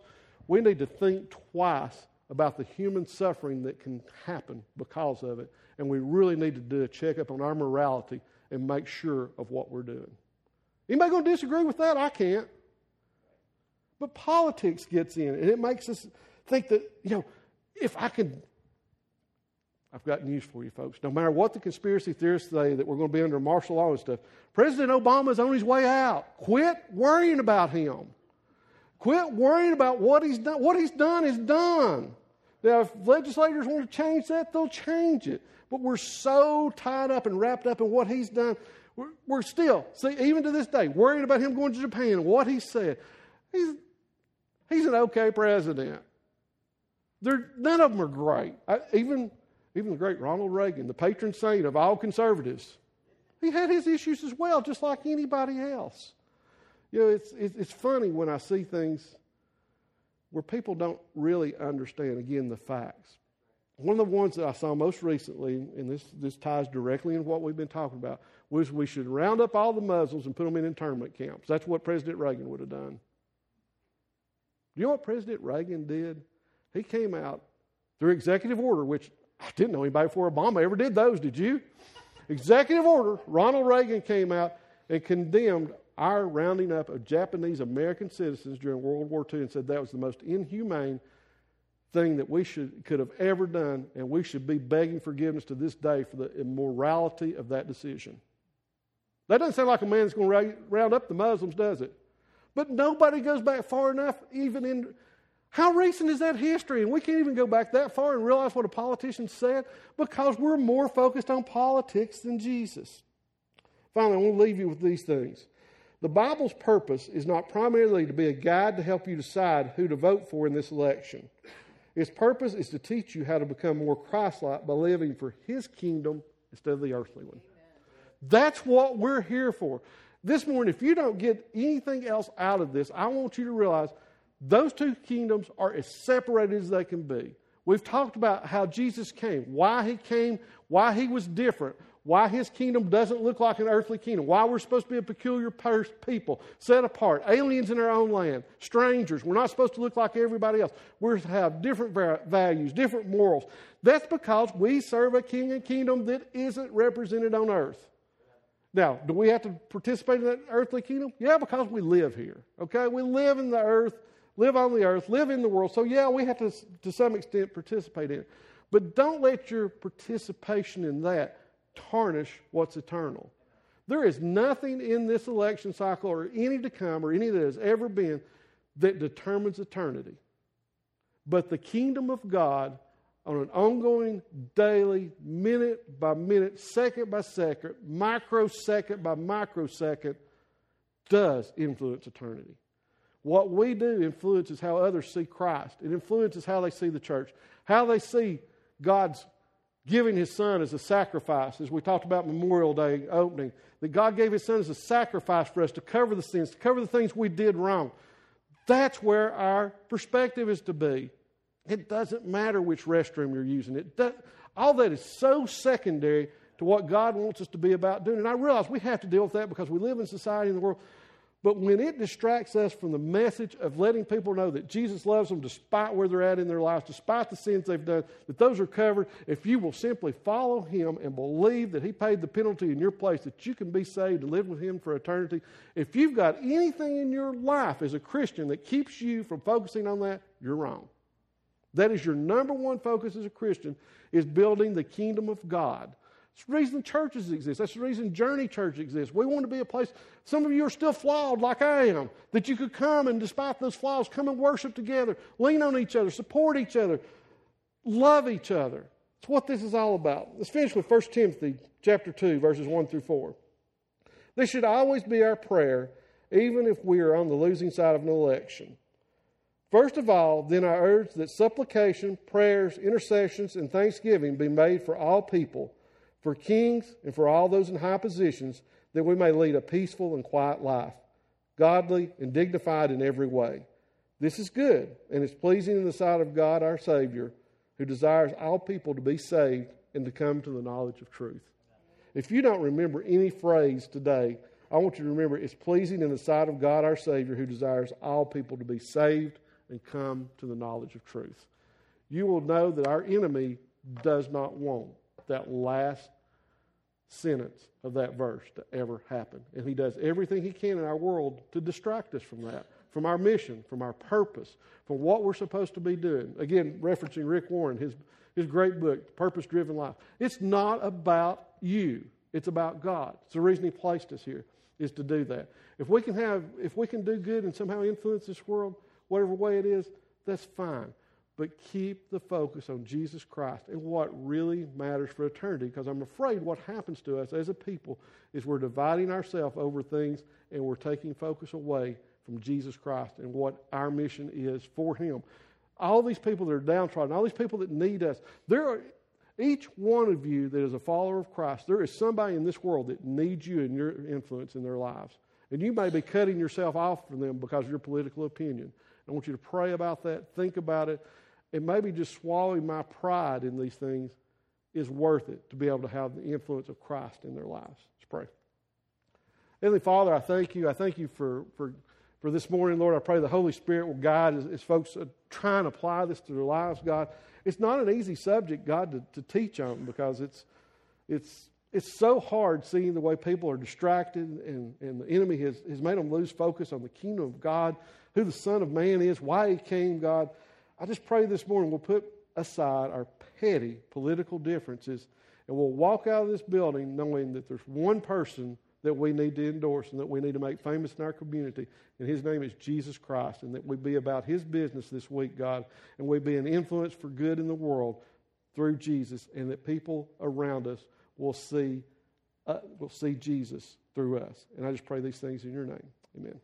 we need to think twice about the human suffering that can happen because of it. And we really need to do a checkup on our morality and make sure of what we're doing. Anybody going to disagree with that? I can't. But politics gets in, and it makes us think that, you know, if I can I've got news for you, folks. No matter what the conspiracy theorists say that we're going to be under martial law and stuff, President Obama's on his way out. Quit worrying about him. Quit worrying about what he's done. What he's done is done. Now, if legislators want to change that, they'll change it. But we're so tied up and wrapped up in what he's done. We're, we're still, see, even to this day, worrying about him going to Japan and what he said. He's, he's an okay president. They're, none of them are great. I, even even the great Ronald Reagan, the patron saint of all conservatives, he had his issues as well, just like anybody else. You know, it's, it's funny when I see things where people don't really understand, again, the facts. One of the ones that I saw most recently, and this, this ties directly in what we've been talking about, was we should round up all the Muslims and put them in internment camps. That's what President Reagan would have done. Do you know what President Reagan did? He came out through executive order, which I didn't know anybody before Obama ever did those, did you? Executive order, Ronald Reagan came out and condemned our rounding up of Japanese American citizens during World War II and said that was the most inhumane thing that we should, could have ever done, and we should be begging forgiveness to this day for the immorality of that decision. That doesn't sound like a man that's going to round up the Muslims, does it? But nobody goes back far enough, even in how recent is that history? And we can't even go back that far and realize what a politician said because we're more focused on politics than Jesus. Finally, I want to leave you with these things. The Bible's purpose is not primarily to be a guide to help you decide who to vote for in this election. Its purpose is to teach you how to become more Christ like by living for His kingdom instead of the earthly one. That's what we're here for. This morning, if you don't get anything else out of this, I want you to realize those two kingdoms are as separated as they can be. We've talked about how Jesus came, why he came, why he was different, why his kingdom doesn't look like an earthly kingdom, why we're supposed to be a peculiar people, set apart, aliens in our own land, strangers. We're not supposed to look like everybody else. We're to have different va- values, different morals. That's because we serve a king and kingdom that isn't represented on earth. Now, do we have to participate in that earthly kingdom? Yeah, because we live here. Okay? We live in the earth, live on the earth, live in the world. So, yeah, we have to, to some extent, participate in it. But don't let your participation in that tarnish what's eternal. There is nothing in this election cycle or any to come or any that has ever been that determines eternity. But the kingdom of God on an ongoing, daily, minute by minute, second by second, microsecond by microsecond, does influence eternity. What we do influences how others see Christ. It influences how they see the church, how they see God's giving His Son as a sacrifice, as we talked about Memorial Day opening, that God gave His Son as a sacrifice for us to cover the sins, to cover the things we did wrong. That's where our perspective is to be. It doesn't matter which restroom you're using. It does, all that is so secondary to what God wants us to be about doing. And I realize we have to deal with that because we live in society in the world. But when it distracts us from the message of letting people know that Jesus loves them despite where they're at in their lives, despite the sins they've done, that those are covered, if you will simply follow Him and believe that He paid the penalty in your place, that you can be saved and live with Him for eternity, if you've got anything in your life as a Christian that keeps you from focusing on that, you're wrong. That is your number one focus as a Christian, is building the kingdom of God. The reason churches exist. That's the reason Journey Church exists. We want to be a place, some of you are still flawed like I am, that you could come and despite those flaws, come and worship together, lean on each other, support each other, love each other. That's what this is all about. Let's finish with 1 Timothy chapter 2, verses 1 through 4. This should always be our prayer, even if we are on the losing side of an election. First of all, then I urge that supplication, prayers, intercessions, and thanksgiving be made for all people, for kings, and for all those in high positions, that we may lead a peaceful and quiet life, godly and dignified in every way. This is good, and is pleasing in the sight of God our Savior, who desires all people to be saved and to come to the knowledge of truth. If you don't remember any phrase today, I want you to remember it's pleasing in the sight of God our Savior, who desires all people to be saved and come to the knowledge of truth. You will know that our enemy does not want that last sentence of that verse to ever happen. And he does everything he can in our world to distract us from that, from our mission, from our purpose, from what we're supposed to be doing. Again, referencing Rick Warren, his, his great book, Purpose Driven Life. It's not about you, it's about God. It's the reason he placed us here, is to do that. If we can have, if we can do good and somehow influence this world, whatever way it is, that's fine. But keep the focus on Jesus Christ and what really matters for eternity, because I'm afraid what happens to us as a people is we're dividing ourselves over things and we're taking focus away from Jesus Christ and what our mission is for Him. All these people that are downtrodden, all these people that need us, there are each one of you that is a follower of Christ, there is somebody in this world that needs you and your influence in their lives. And you may be cutting yourself off from them because of your political opinion. I want you to pray about that, think about it, and maybe just swallowing my pride in these things is worth it to be able to have the influence of Christ in their lives. Let's pray. Heavenly Father, I thank you. I thank you for, for, for this morning, Lord. I pray the Holy Spirit will guide as, as folks try and apply this to their lives, God. It's not an easy subject, God, to, to teach on because it's, it's, it's so hard seeing the way people are distracted and, and the enemy has, has made them lose focus on the kingdom of God, who the Son of Man is, why he came, God. I just pray this morning we'll put aside our petty political differences and we'll walk out of this building knowing that there's one person that we need to endorse and that we need to make famous in our community. And his name is Jesus Christ. And that we be about his business this week, God. And we be an influence for good in the world through Jesus. And that people around us will see, uh, will see Jesus through us. And I just pray these things in your name. Amen.